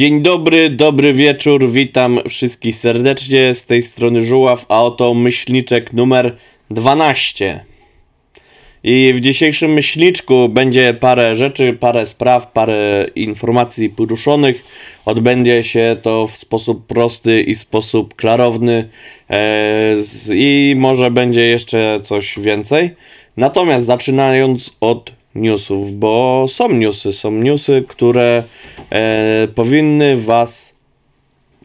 Dzień dobry, dobry wieczór, witam wszystkich serdecznie, z tej strony Żuław, a oto myślniczek numer 12. I w dzisiejszym myślniczku będzie parę rzeczy, parę spraw, parę informacji poruszonych. Odbędzie się to w sposób prosty i sposób klarowny e, i może będzie jeszcze coś więcej. Natomiast zaczynając od newsów, bo są newsy, są newsy, które e, powinny Was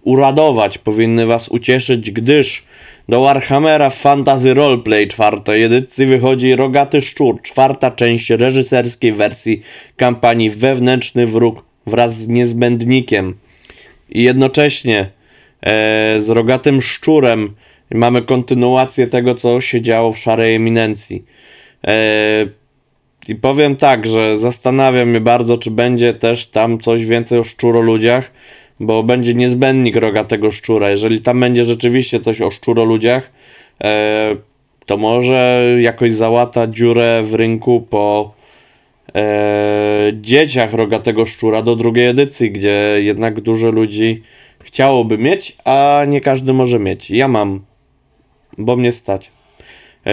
uradować, powinny Was ucieszyć, gdyż do Warhammera Fantasy Roleplay czwartej edycji wychodzi Rogaty Szczur, czwarta część reżyserskiej wersji kampanii Wewnętrzny Wróg wraz z Niezbędnikiem. I jednocześnie e, z Rogatym Szczurem mamy kontynuację tego, co się działo w Szarej Eminencji. E, i powiem tak, że zastanawiam się bardzo, czy będzie też tam coś więcej o szczuroludziach, bo będzie niezbędnik rogatego szczura. Jeżeli tam będzie rzeczywiście coś o szczuroludziach, e, to może jakoś załata dziurę w rynku po e, dzieciach rogatego szczura do drugiej edycji, gdzie jednak dużo ludzi chciałoby mieć, a nie każdy może mieć. Ja mam, bo mnie stać. E,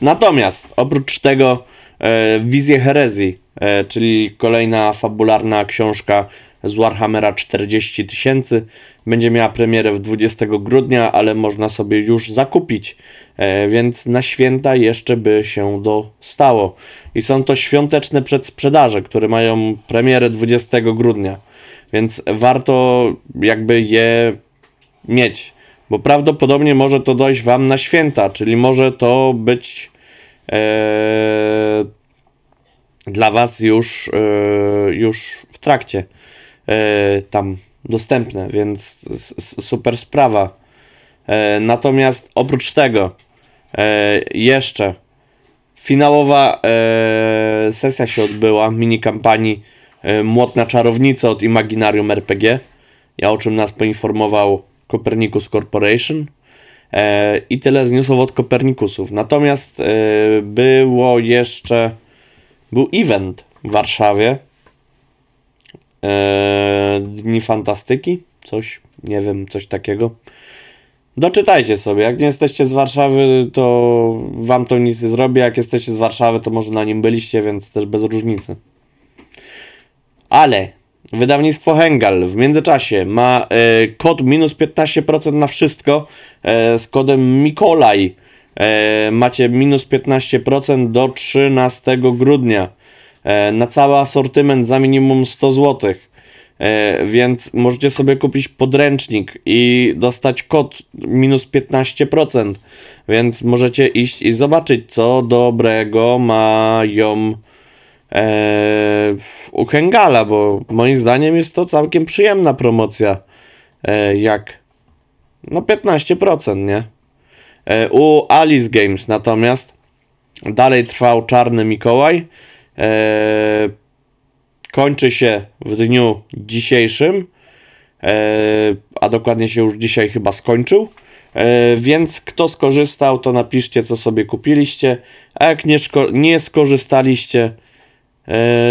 Natomiast oprócz tego e, Wizje Herezji, e, czyli kolejna fabularna książka z Warhammera 40 tysięcy, będzie miała premierę w 20 grudnia, ale można sobie już zakupić, e, więc na święta jeszcze by się dostało. I są to świąteczne przedsprzedaże, które mają premierę 20 grudnia, więc warto jakby je mieć bo prawdopodobnie może to dojść Wam na święta, czyli może to być e, dla Was już, e, już w trakcie e, tam dostępne, więc super sprawa. E, natomiast oprócz tego e, jeszcze finałowa e, sesja się odbyła mini kampanii Młotna Czarownica od Imaginarium RPG. Ja o czym nas poinformował Copernicus Corporation. E, I tyle z newsów od Kopernikusów. Natomiast e, było jeszcze. Był event w Warszawie. E, Dni Fantastyki. Coś, nie wiem, coś takiego. Doczytajcie sobie. Jak nie jesteście z Warszawy, to wam to nic nie zrobi. Jak jesteście z Warszawy, to może na nim byliście, więc też bez różnicy. Ale Wydawnictwo Hengal w międzyczasie ma e, kod minus 15% na wszystko e, z kodem Mikolaj. E, macie minus 15% do 13 grudnia e, na cały asortyment za minimum 100 zł. E, więc możecie sobie kupić podręcznik i dostać kod minus 15%. Więc możecie iść i zobaczyć, co dobrego mają e, u Hengala, bo moim zdaniem jest to całkiem przyjemna promocja. E, jak no 15%, nie? E, u Alice Games natomiast dalej trwał Czarny Mikołaj. E, kończy się w dniu dzisiejszym, e, a dokładnie się już dzisiaj chyba skończył. E, więc kto skorzystał, to napiszcie, co sobie kupiliście. A jak nie, nie skorzystaliście,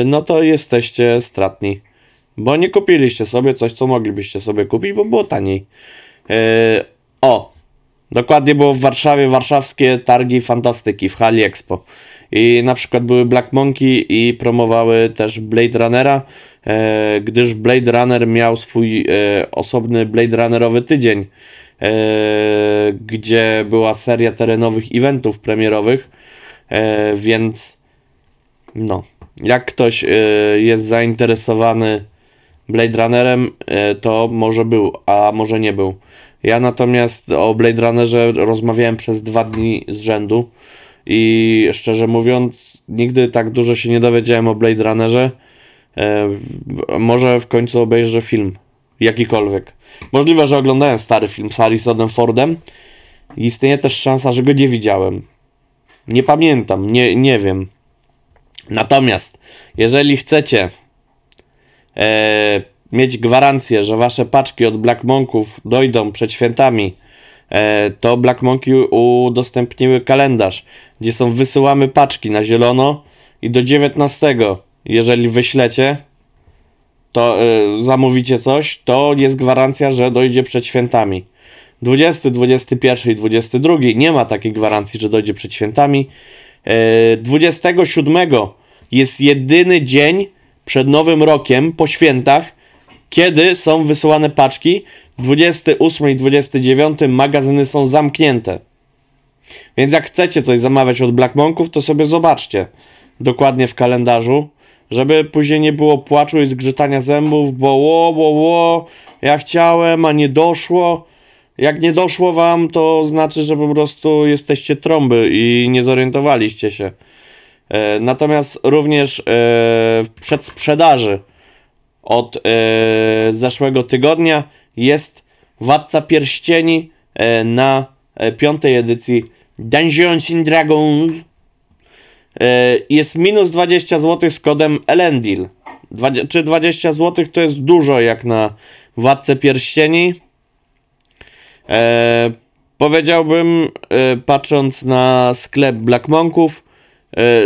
no to jesteście stratni. Bo nie kupiliście sobie coś, co moglibyście sobie kupić, bo było taniej. E, o, dokładnie było w Warszawie warszawskie targi fantastyki w Hali Expo. I na przykład były Black Monkey i promowały też Blade Runnera, e, gdyż Blade Runner miał swój osobny Blade Runnerowy tydzień, gdzie była seria terenowych eventów premierowych, więc no, jak ktoś y, jest zainteresowany Blade Runnerem, y, to może był, a może nie był. Ja natomiast o Blade Runnerze rozmawiałem przez dwa dni z rzędu i szczerze mówiąc, nigdy tak dużo się nie dowiedziałem o Blade Runnerze. Y, może w końcu obejrzę film, jakikolwiek. Możliwe, że oglądałem stary film z Harrisonem Fordem. Istnieje też szansa, że go nie widziałem. Nie pamiętam, nie, nie wiem. Natomiast, jeżeli chcecie e, mieć gwarancję, że wasze paczki od Black Monków dojdą przed świętami, e, to Black Monkey udostępniły kalendarz, gdzie są wysyłamy paczki na zielono i do 19, jeżeli wyślecie, to y, zamówicie coś, to jest gwarancja, że dojdzie przed świętami. 20, 21 i 22 nie ma takiej gwarancji, że dojdzie przed świętami. Y, 27 jest jedyny dzień przed Nowym Rokiem po świętach, kiedy są wysyłane paczki. 28 i 29 magazyny są zamknięte. Więc jak chcecie coś zamawiać od Black Monków, to sobie zobaczcie dokładnie w kalendarzu, żeby później nie było płaczu i zgrzytania zębów, bo ło, ło, ło, ja chciałem, a nie doszło. Jak nie doszło wam, to znaczy, że po prostu jesteście trąby i nie zorientowaliście się. E, natomiast również e, w przedsprzedaży od e, zeszłego tygodnia jest Władca Pierścieni na piątej edycji Dungeons and Dragons. Jest minus 20 zł z kodem Elendil. Czy 20 zł to jest dużo jak na Władcę Pierścieni? Powiedziałbym, patrząc na sklep Black Monków,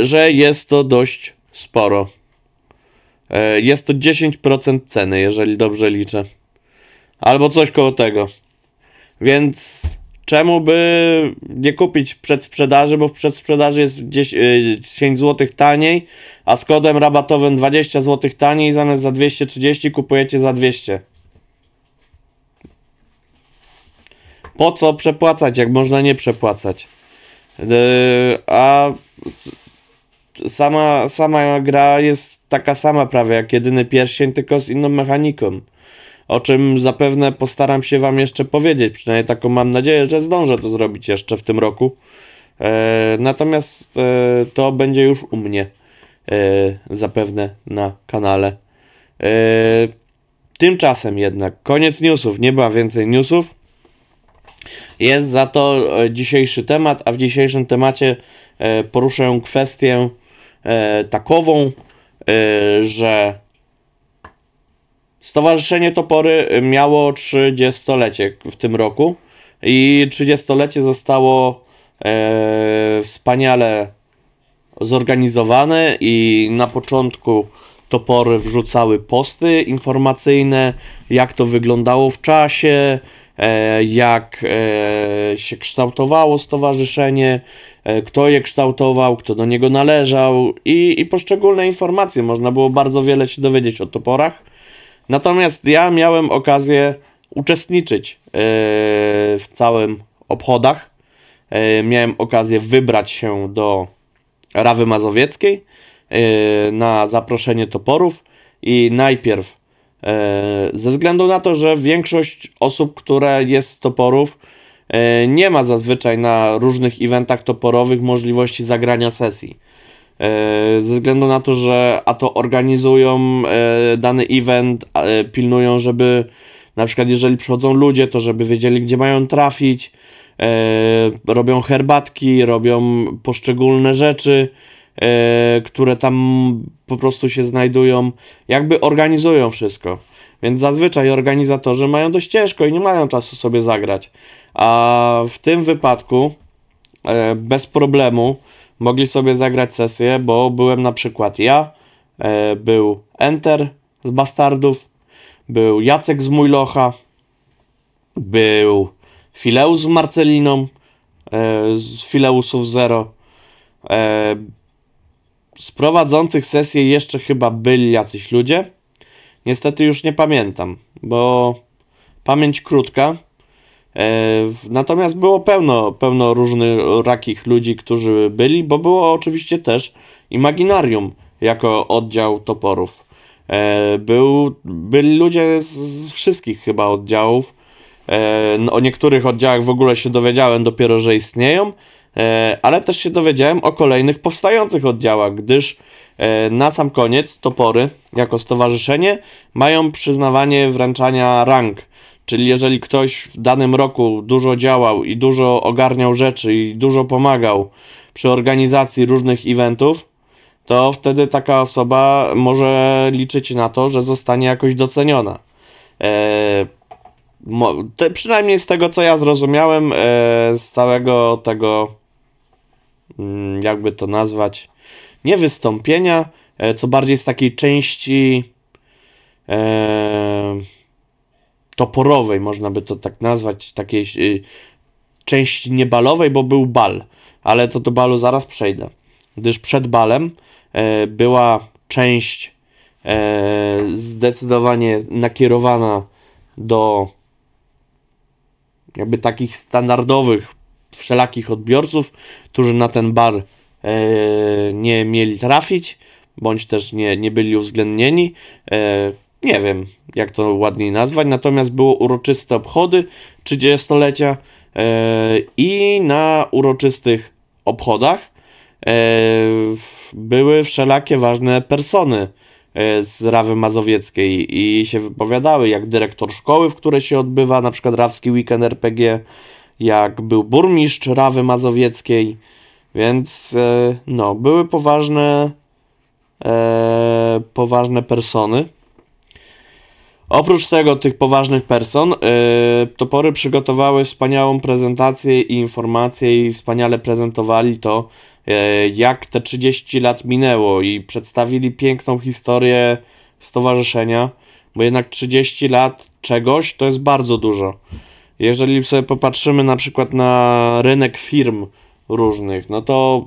że jest to dość sporo. E, jest to 10% ceny, jeżeli dobrze liczę. Albo coś koło tego. Więc czemu by nie kupić przedsprzedaży, bo w przedsprzedaży jest gdzieś y, 10 zł taniej, a z kodem rabatowym 20 zł taniej, zamiast za 230 kupujecie za 200. Po co przepłacać, jak można nie przepłacać? A sama, sama gra jest taka sama prawie jak jedyny pierścień, tylko z inną mechaniką. O czym zapewne postaram się Wam jeszcze powiedzieć. Przynajmniej taką mam nadzieję, że zdążę to zrobić jeszcze w tym roku. E, natomiast e, to będzie już u mnie e, zapewne na kanale. E, tymczasem jednak koniec newsów. Nie ma więcej newsów. Jest za to e, dzisiejszy temat, a w dzisiejszym temacie e, poruszę kwestię e, takową, że Stowarzyszenie Topory miało 30-lecie w tym roku i 30-lecie zostało wspaniale zorganizowane i na początku topory wrzucały posty informacyjne, jak to wyglądało w czasie, jak e, się kształtowało stowarzyszenie, e, kto je kształtował, kto do niego należał i, i poszczególne informacje. Można było bardzo wiele się dowiedzieć o toporach. Natomiast ja miałem okazję uczestniczyć e, w całym obchodach. E, Miałem okazję wybrać się do Rawy Mazowieckiej e, na zaproszenie toporów i najpierw e, ze względu na to, że większość osób, które jest z toporów e, nie ma zazwyczaj na różnych eventach toporowych możliwości zagrania sesji. E, Ze względu na to, że a to organizują e, dany event, e, pilnują, żeby na przykład jeżeli przychodzą ludzie, to żeby wiedzieli, gdzie mają trafić, e, robią herbatki, robią poszczególne rzeczy, e, które tam po prostu się znajdują, jakby organizują wszystko. Więc zazwyczaj organizatorzy mają dość ciężko i nie mają czasu sobie zagrać. A w tym wypadku e, bez problemu mogli sobie zagrać sesję, bo byłem na przykład ja, e, był Enter z Bastardów, był Jacek z Mójlocha, był Fileus z Marceliną, e, z Fileusów Zero. Z prowadzących sesję jeszcze chyba byli jacyś ludzie. Niestety już nie pamiętam, bo pamięć krótka. E, Natomiast było pełno, pełno różnych rakich ludzi, którzy byli, bo było oczywiście też Imaginarium jako oddział toporów. E, Był, byli ludzie z, wszystkich chyba oddziałów. E, O niektórych oddziałach w ogóle się dowiedziałem dopiero, że istnieją, ale też się dowiedziałem o kolejnych powstających oddziałach, gdyż e, na sam koniec topory jako stowarzyszenie mają przyznawanie wręczania rank. Czyli jeżeli ktoś w danym roku dużo działał i dużo ogarniał rzeczy i dużo pomagał przy organizacji różnych eventów, to wtedy taka osoba może liczyć na to, że zostanie jakoś doceniona. E, mo, te, przynajmniej z tego, co ja zrozumiałem, e, z całego tego, jakby to nazwać, nie wystąpienia, e, co bardziej z takiej części e, toporowej, można by to tak nazwać, takiej y, części niebalowej, bo był bal, ale to do balu zaraz przejdę. Gdyż przed balem e, była część e, zdecydowanie nakierowana do jakby takich standardowych, wszelakich odbiorców, którzy na ten bar e, nie mieli trafić, bądź też nie, nie byli uwzględnieni. E, nie wiem, jak to ładniej nazwać, natomiast było uroczyste obchody 30-lecia e, i na uroczystych obchodach były wszelakie ważne persony z Rawy Mazowieckiej i się wypowiadały, jak dyrektor szkoły, w której się odbywa na przykład Rawski Weekend RPG, jak był burmistrz Rawy Mazowieckiej, więc e, no, były poważne e, poważne persony. Oprócz tego, tych poważnych person, yy, topory przygotowały wspaniałą prezentację i informacje i wspaniale prezentowali to, yy, jak te 30 lat minęło i przedstawili piękną historię stowarzyszenia, bo jednak 30 lat czegoś to jest bardzo dużo. Jeżeli sobie popatrzymy na przykład na rynek firm różnych, no to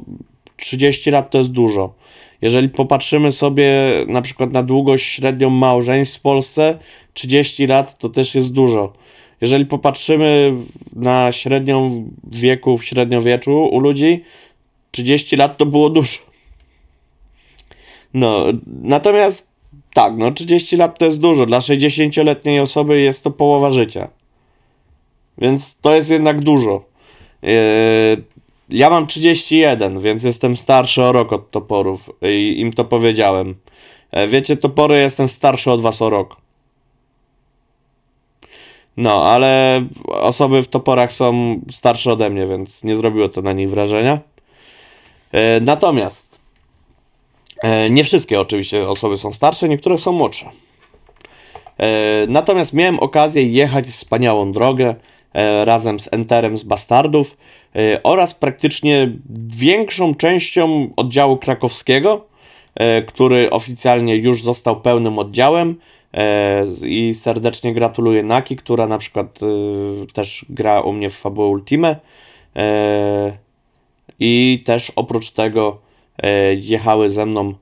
30 lat to jest dużo. Jeżeli popatrzymy sobie na przykład na długość średnią małżeństw w Polsce, 30 lat to też jest dużo. Jeżeli popatrzymy na średnią wieku w średniowieczu u ludzi, 30 lat to było dużo. No, natomiast tak, no 30 lat to jest dużo. Dla 60-letniej osoby jest to połowa życia. Więc to jest jednak dużo. Yy, ja mam 31, więc jestem starszy o rok od toporów i im to powiedziałem. E, wiecie, topory, jestem starszy od was o rok. No, ale osoby w toporach są starsze ode mnie, więc nie zrobiło to na nich wrażenia. E, natomiast e, nie wszystkie oczywiście osoby są starsze, niektóre są młodsze. Natomiast miałem okazję jechać wspaniałą drogę razem z Enterem z Bastardów E, oraz praktycznie większą częścią oddziału krakowskiego, e, który oficjalnie już został pełnym oddziałem e, i serdecznie gratuluję Naki, która na przykład też gra u mnie w Fabułę Ultime i też oprócz tego jechały ze mną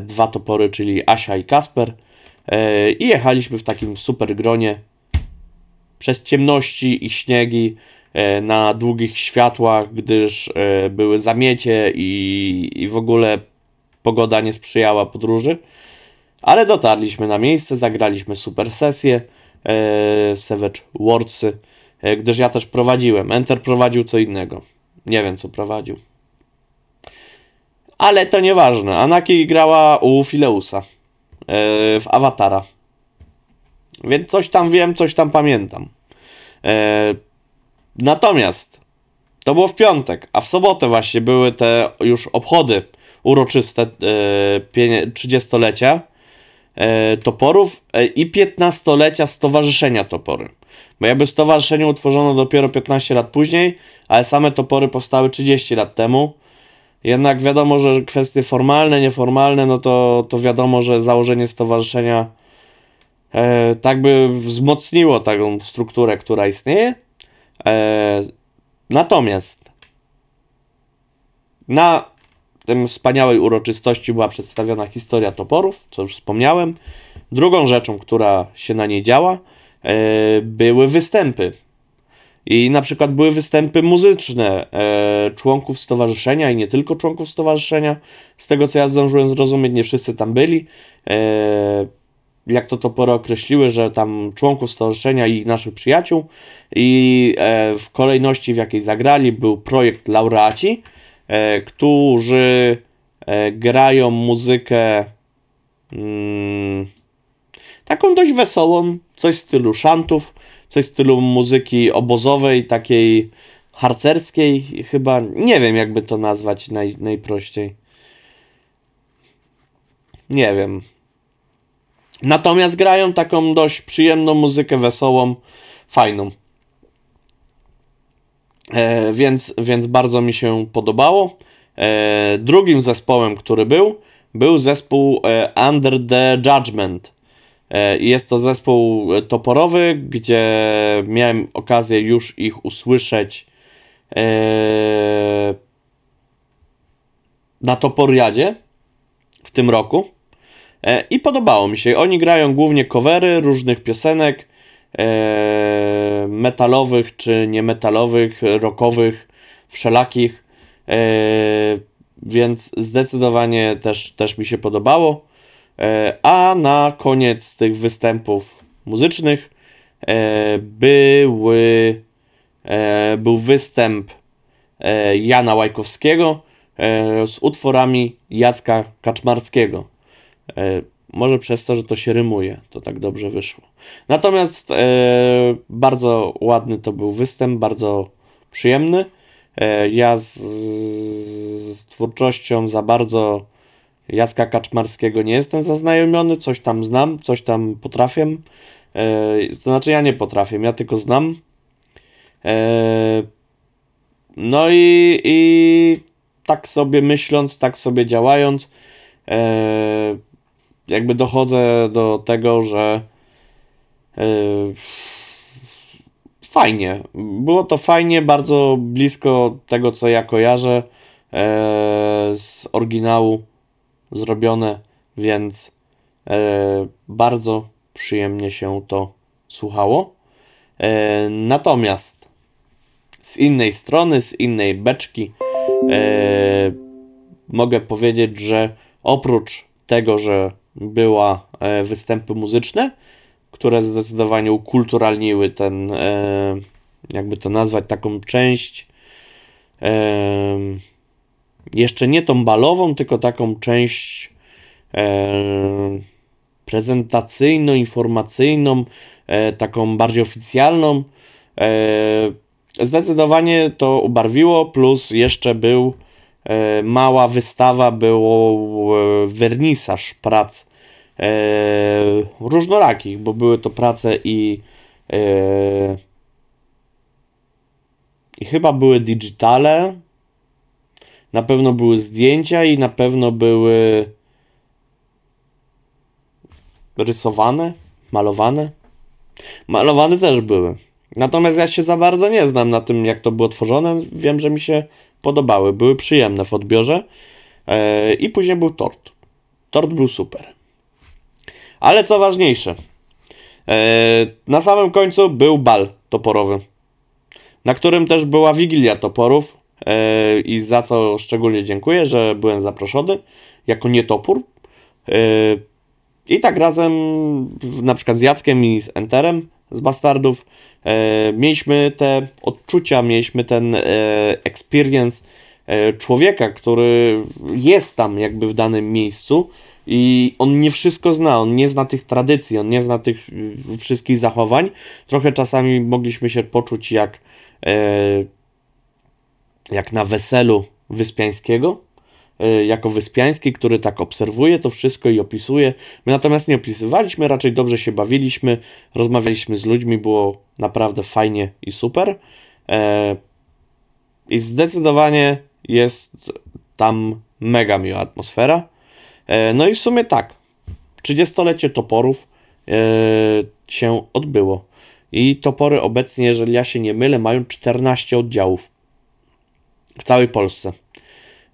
dwa topory, czyli Asia i Kasper i jechaliśmy w takim super gronie przez ciemności i śniegi E, na długich światłach, gdyż e, były zamiecie i, i w ogóle pogoda nie sprzyjała podróży. Ale dotarliśmy na miejsce, zagraliśmy super sesję w e, Savage Wordsy, gdyż ja też prowadziłem. Enter prowadził co innego. Nie wiem, co prowadził. Ale to nieważne. Anaki grała u Fileusa w Awatara. Więc coś tam wiem, coś tam pamiętam. Natomiast to było w piątek, a w sobotę właśnie były te już obchody uroczyste e, 30-lecia e, toporów e, i 15-lecia Stowarzyszenia Topory. Bo jakby stowarzyszenie utworzono dopiero 15 lat później, ale same topory powstały 30 lat temu. Jednak wiadomo, że kwestie formalne, nieformalne, no to, to wiadomo, że założenie stowarzyszenia e, tak by wzmocniło taką strukturę, która istnieje. E, natomiast na tym wspaniałej uroczystości była przedstawiona historia toporów, co już wspomniałem. Drugą rzeczą, która się na niej działa, e, były występy. I na przykład były występy muzyczne e, członków stowarzyszenia i nie tylko członków stowarzyszenia. Z tego co ja zdążyłem zrozumieć, nie wszyscy tam byli. E, jak to topory określiły, że tam członków stowarzyszenia i naszych przyjaciół i e, w kolejności w jakiej zagrali był projekt laureaci, e, którzy e, grają muzykę mm, taką dość wesołą, coś w stylu szantów, coś w stylu muzyki obozowej, takiej harcerskiej chyba, nie wiem jakby to nazwać naj, najprościej. Nie wiem. Natomiast grają taką dość przyjemną muzykę, wesołą, fajną. E, więc, więc bardzo mi się podobało. E, drugim zespołem, który był, był zespół e, Under the Judgment. E, Jest to zespół e, toporowy, gdzie miałem okazję już ich usłyszeć e, na Toporiadzie w tym roku. E, I podobało mi się. Oni grają głównie covery różnych piosenek e, metalowych czy niemetalowych, rockowych, wszelakich. E, więc zdecydowanie też, też mi się podobało. A na koniec tych występów muzycznych były, był występ Jana Łajkowskiego z utworami Jacka Kaczmarskiego. E, może przez to, że to się rymuje, to tak dobrze wyszło. Natomiast e, bardzo ładny to był występ, bardzo przyjemny. E, ja z, z twórczością za bardzo Jacka Kaczmarskiego nie jestem zaznajomiony, coś tam znam, coś tam potrafię. E, to znaczy ja nie potrafię, ja tylko znam. E, no i, i tak sobie myśląc, tak sobie działając, e, jakby dochodzę do tego, że e, fajnie. Było to fajnie, bardzo blisko tego, co ja kojarzę e, z oryginału zrobione, więc e, bardzo przyjemnie się to słuchało. Natomiast z innej strony, z innej beczki, mogę powiedzieć, że oprócz tego, że była e, występy muzyczne, które zdecydowanie ukulturalniły ten, e, jakby to nazwać, taką część e, jeszcze nie tą balową, tylko taką część prezentacyjno-informacyjną, e, taką bardziej oficjalną. Zdecydowanie to ubarwiło, plus jeszcze był mała wystawa, było e, wernisaż prac e, różnorakich, bo były to prace i e, i chyba były digitale, na pewno były zdjęcia i na pewno były rysowane, malowane. Malowane też były. Natomiast ja się za bardzo nie znam na tym, jak to było tworzone. Wiem, że mi się podobały, były przyjemne w odbiorze. E, I później był tort. Tort był super. Ale co ważniejsze, e, na samym końcu był bal toporowy, na którym też była Wigilia Toporów e, i za co szczególnie dziękuję, że byłem zaproszony jako nietopór. I tak razem, na przykład z Jackiem i z Enterem, z Bastardów, e, mieliśmy te odczucia, mieliśmy ten e, experience e, człowieka, który jest tam jakby w danym miejscu i on nie wszystko zna, on nie zna tych tradycji, on nie zna tych y, wszystkich zachowań. Trochę czasami mogliśmy się poczuć jak, e, jak na weselu Wyspiańskiego, jako Wyspiański, który tak obserwuje to wszystko i opisuje. My natomiast nie opisywaliśmy, raczej dobrze się bawiliśmy, rozmawialiśmy z ludźmi, było naprawdę fajnie i super. E, I zdecydowanie jest tam mega miła atmosfera. E, No i w sumie tak, 30-lecie toporów e, się odbyło. I topory obecnie, jeżeli ja się nie mylę, mają 14 oddziałów w całej Polsce.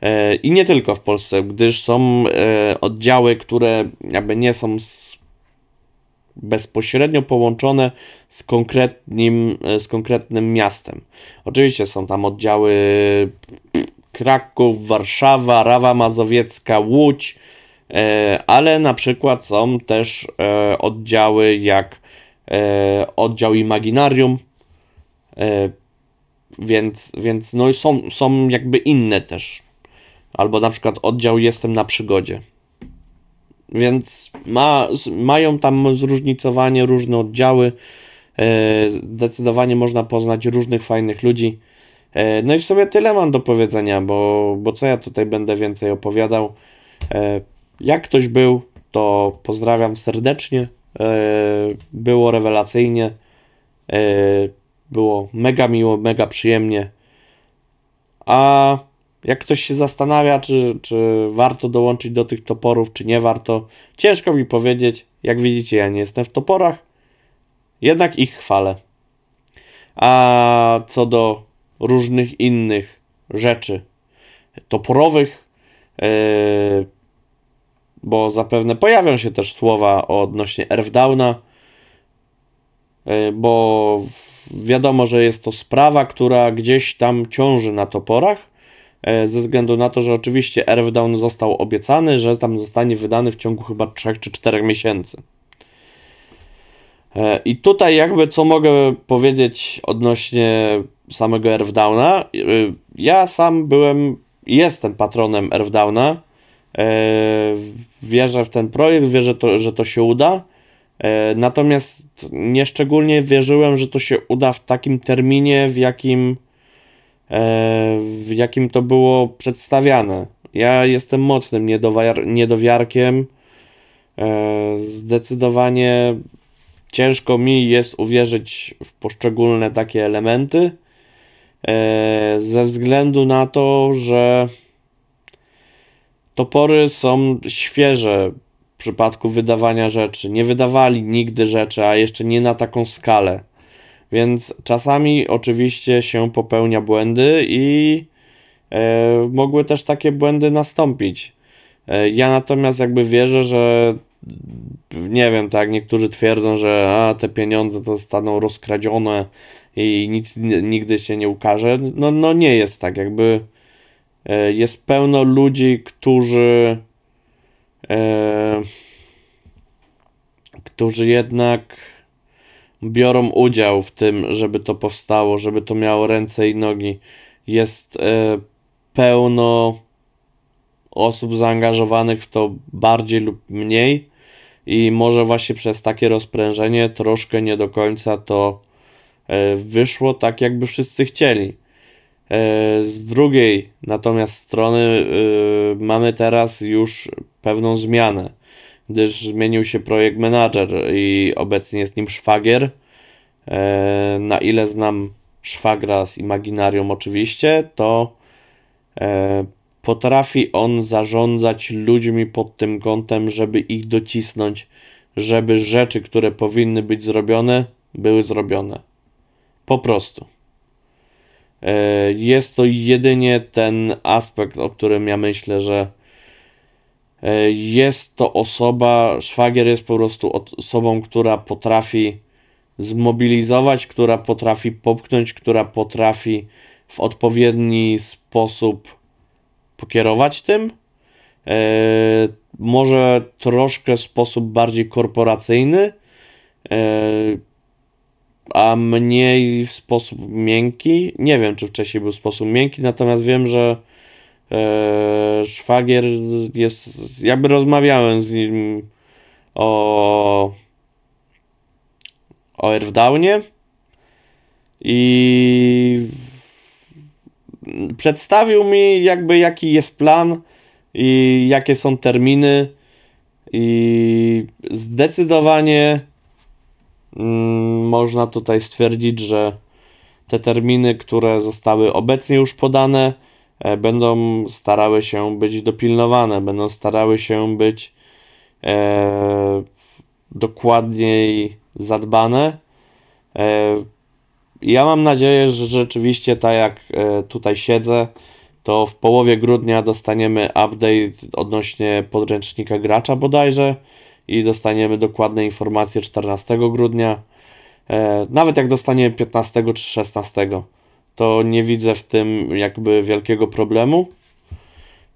E, I nie tylko w Polsce, gdyż są e, oddziały, które jakby nie są bezpośrednio połączone z konkretnym, e, z konkretnym miastem. Oczywiście są tam oddziały Kraków, Warszawa, Rawa Mazowiecka, Łódź, ale na przykład są też oddziały jak oddział Imaginarium, więc, więc no są, są jakby inne też. Albo na przykład oddział Jestem na przygodzie. Więc ma, mają tam zróżnicowanie, różne oddziały. E, zdecydowanie można poznać różnych fajnych ludzi. E, no i w sumie tyle mam do powiedzenia, bo, bo co ja tutaj będę więcej opowiadał. E, jak ktoś był, to pozdrawiam serdecznie. Było rewelacyjnie. Było mega miło, mega przyjemnie. A jak ktoś się zastanawia, czy, czy warto dołączyć do tych toporów, czy nie warto, ciężko mi powiedzieć. Jak widzicie, ja nie jestem w toporach, jednak ich chwalę. A co do różnych innych rzeczy toporowych, yy, bo zapewne pojawią się też słowa odnośnie Earthdowna, yy, bo wiadomo, że jest to sprawa, która gdzieś tam ciąży na toporach, ze względu na to, że oczywiście Earthdown został obiecany, że tam zostanie wydany w ciągu chyba 3 czy 4 miesięcy. I tutaj jakby co mogę powiedzieć odnośnie samego Earthdowna. Ja sam byłem, jestem patronem Earthdowna. Wierzę w ten projekt, wierzę, to, że to się uda. Natomiast nieszczególnie wierzyłem, że to się uda w takim terminie, w jakim, w jakim to było przedstawiane. Ja jestem mocnym niedowiar niedowiarkiem. Zdecydowanie ciężko mi jest uwierzyć w poszczególne takie elementy, e, ze względu na to, że topory są świeże w przypadku wydawania rzeczy. Nie wydawali nigdy rzeczy, a jeszcze nie na taką skalę. Więc czasami oczywiście się popełnia błędy i e, mogły też takie błędy nastąpić. E, ja natomiast jakby wierzę, że nie wiem, tak, niektórzy twierdzą, że a, te pieniądze to zostaną rozkradzione i nic nigdy się nie ukaże. No, no nie jest tak, jakby e, jest pełno ludzi, którzy e, którzy jednak biorą udział w tym, żeby to powstało, żeby to miało ręce i nogi. Jest e, pełno osób zaangażowanych w to bardziej lub mniej i może właśnie przez takie rozprężenie troszkę nie do końca to e, wyszło tak, jakby wszyscy chcieli. E, z drugiej natomiast strony mamy teraz już pewną zmianę, gdyż zmienił się projekt manager i obecnie jest nim szwagier. Na ile znam szwagra z Imaginarium oczywiście, to potrafi on zarządzać ludźmi pod tym kątem, żeby ich docisnąć, żeby rzeczy, które powinny być zrobione, były zrobione. Po prostu. E, jest to jedynie ten aspekt, o którym ja myślę, że e, jest to osoba, szwagier jest po prostu osobą, która potrafi zmobilizować, która potrafi popchnąć, która potrafi w odpowiedni sposób pokierować tym. E, może troszkę w sposób bardziej korporacyjny, e, a mniej w sposób miękki. Nie wiem, czy wcześniej był sposób miękki, natomiast wiem, że szwagier jest. Jakby rozmawiałem z nim o o Earthdownie i przedstawił mi jakby jaki jest plan i jakie są terminy i zdecydowanie mm, można tutaj stwierdzić, że te terminy, które zostały obecnie już podane, e, będą starały się być dopilnowane, będą starały się być e, dokładniej zadbane. E, ja mam nadzieję, że rzeczywiście tak jak e, tutaj siedzę, to w połowie grudnia dostaniemy update odnośnie podręcznika gracza bodajże i dostaniemy dokładne informacje 14 grudnia. E, nawet jak dostaniemy 15 czy 16, to nie widzę w tym jakby wielkiego problemu,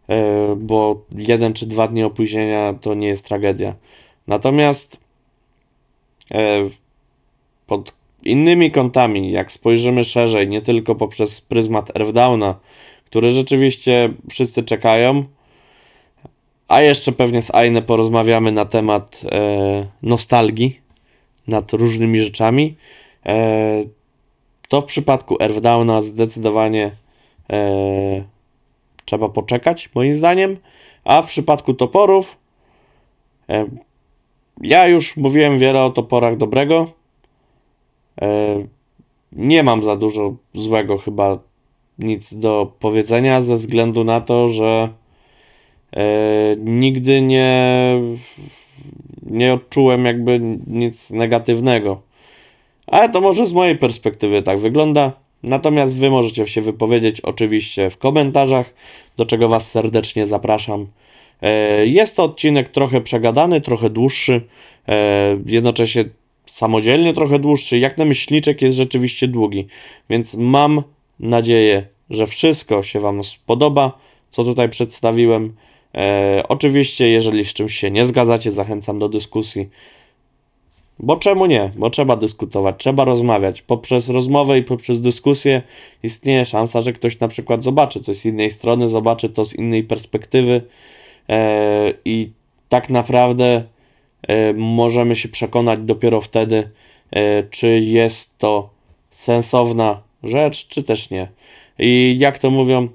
e, bo jeden czy dwa dni opóźnienia to nie jest tragedia. Natomiast pod innymi kątami, jak spojrzymy szerzej, nie tylko poprzez pryzmat Earthdowna, który rzeczywiście wszyscy czekają, a jeszcze pewnie z Aine porozmawiamy na temat e, nostalgii nad różnymi rzeczami, e, to w przypadku Earthdowna zdecydowanie e, trzeba poczekać, moim zdaniem, a w przypadku toporów e, ja już mówiłem wiele o toporach dobrego, E, nie mam za dużo złego chyba nic do powiedzenia ze względu na to, że e, nigdy nie, nie odczułem jakby nic negatywnego. Ale to może z mojej perspektywy tak wygląda. Natomiast Wy możecie się wypowiedzieć oczywiście w komentarzach, do czego Was serdecznie zapraszam. E, Jest to odcinek trochę przegadany, trochę dłuższy, e, jednocześnie samodzielnie trochę dłuższy. Jak na myślniczek jest rzeczywiście długi, więc mam nadzieję, że wszystko się Wam spodoba, co tutaj przedstawiłem. E, oczywiście, jeżeli z czymś się nie zgadzacie, zachęcam do dyskusji. Bo czemu nie? Bo trzeba dyskutować, trzeba rozmawiać. Poprzez rozmowę i poprzez dyskusję istnieje szansa, że ktoś na przykład zobaczy coś z innej strony, zobaczy to z innej perspektywy e, i tak naprawdę e, możemy się przekonać dopiero wtedy, e, czy jest to sensowna rzecz, czy też nie. I jak to mówią,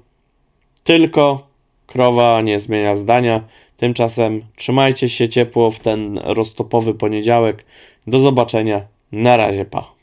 tylko krowa nie zmienia zdania. Tymczasem trzymajcie się ciepło w ten roztopowy poniedziałek. Do zobaczenia. Na razie, pa.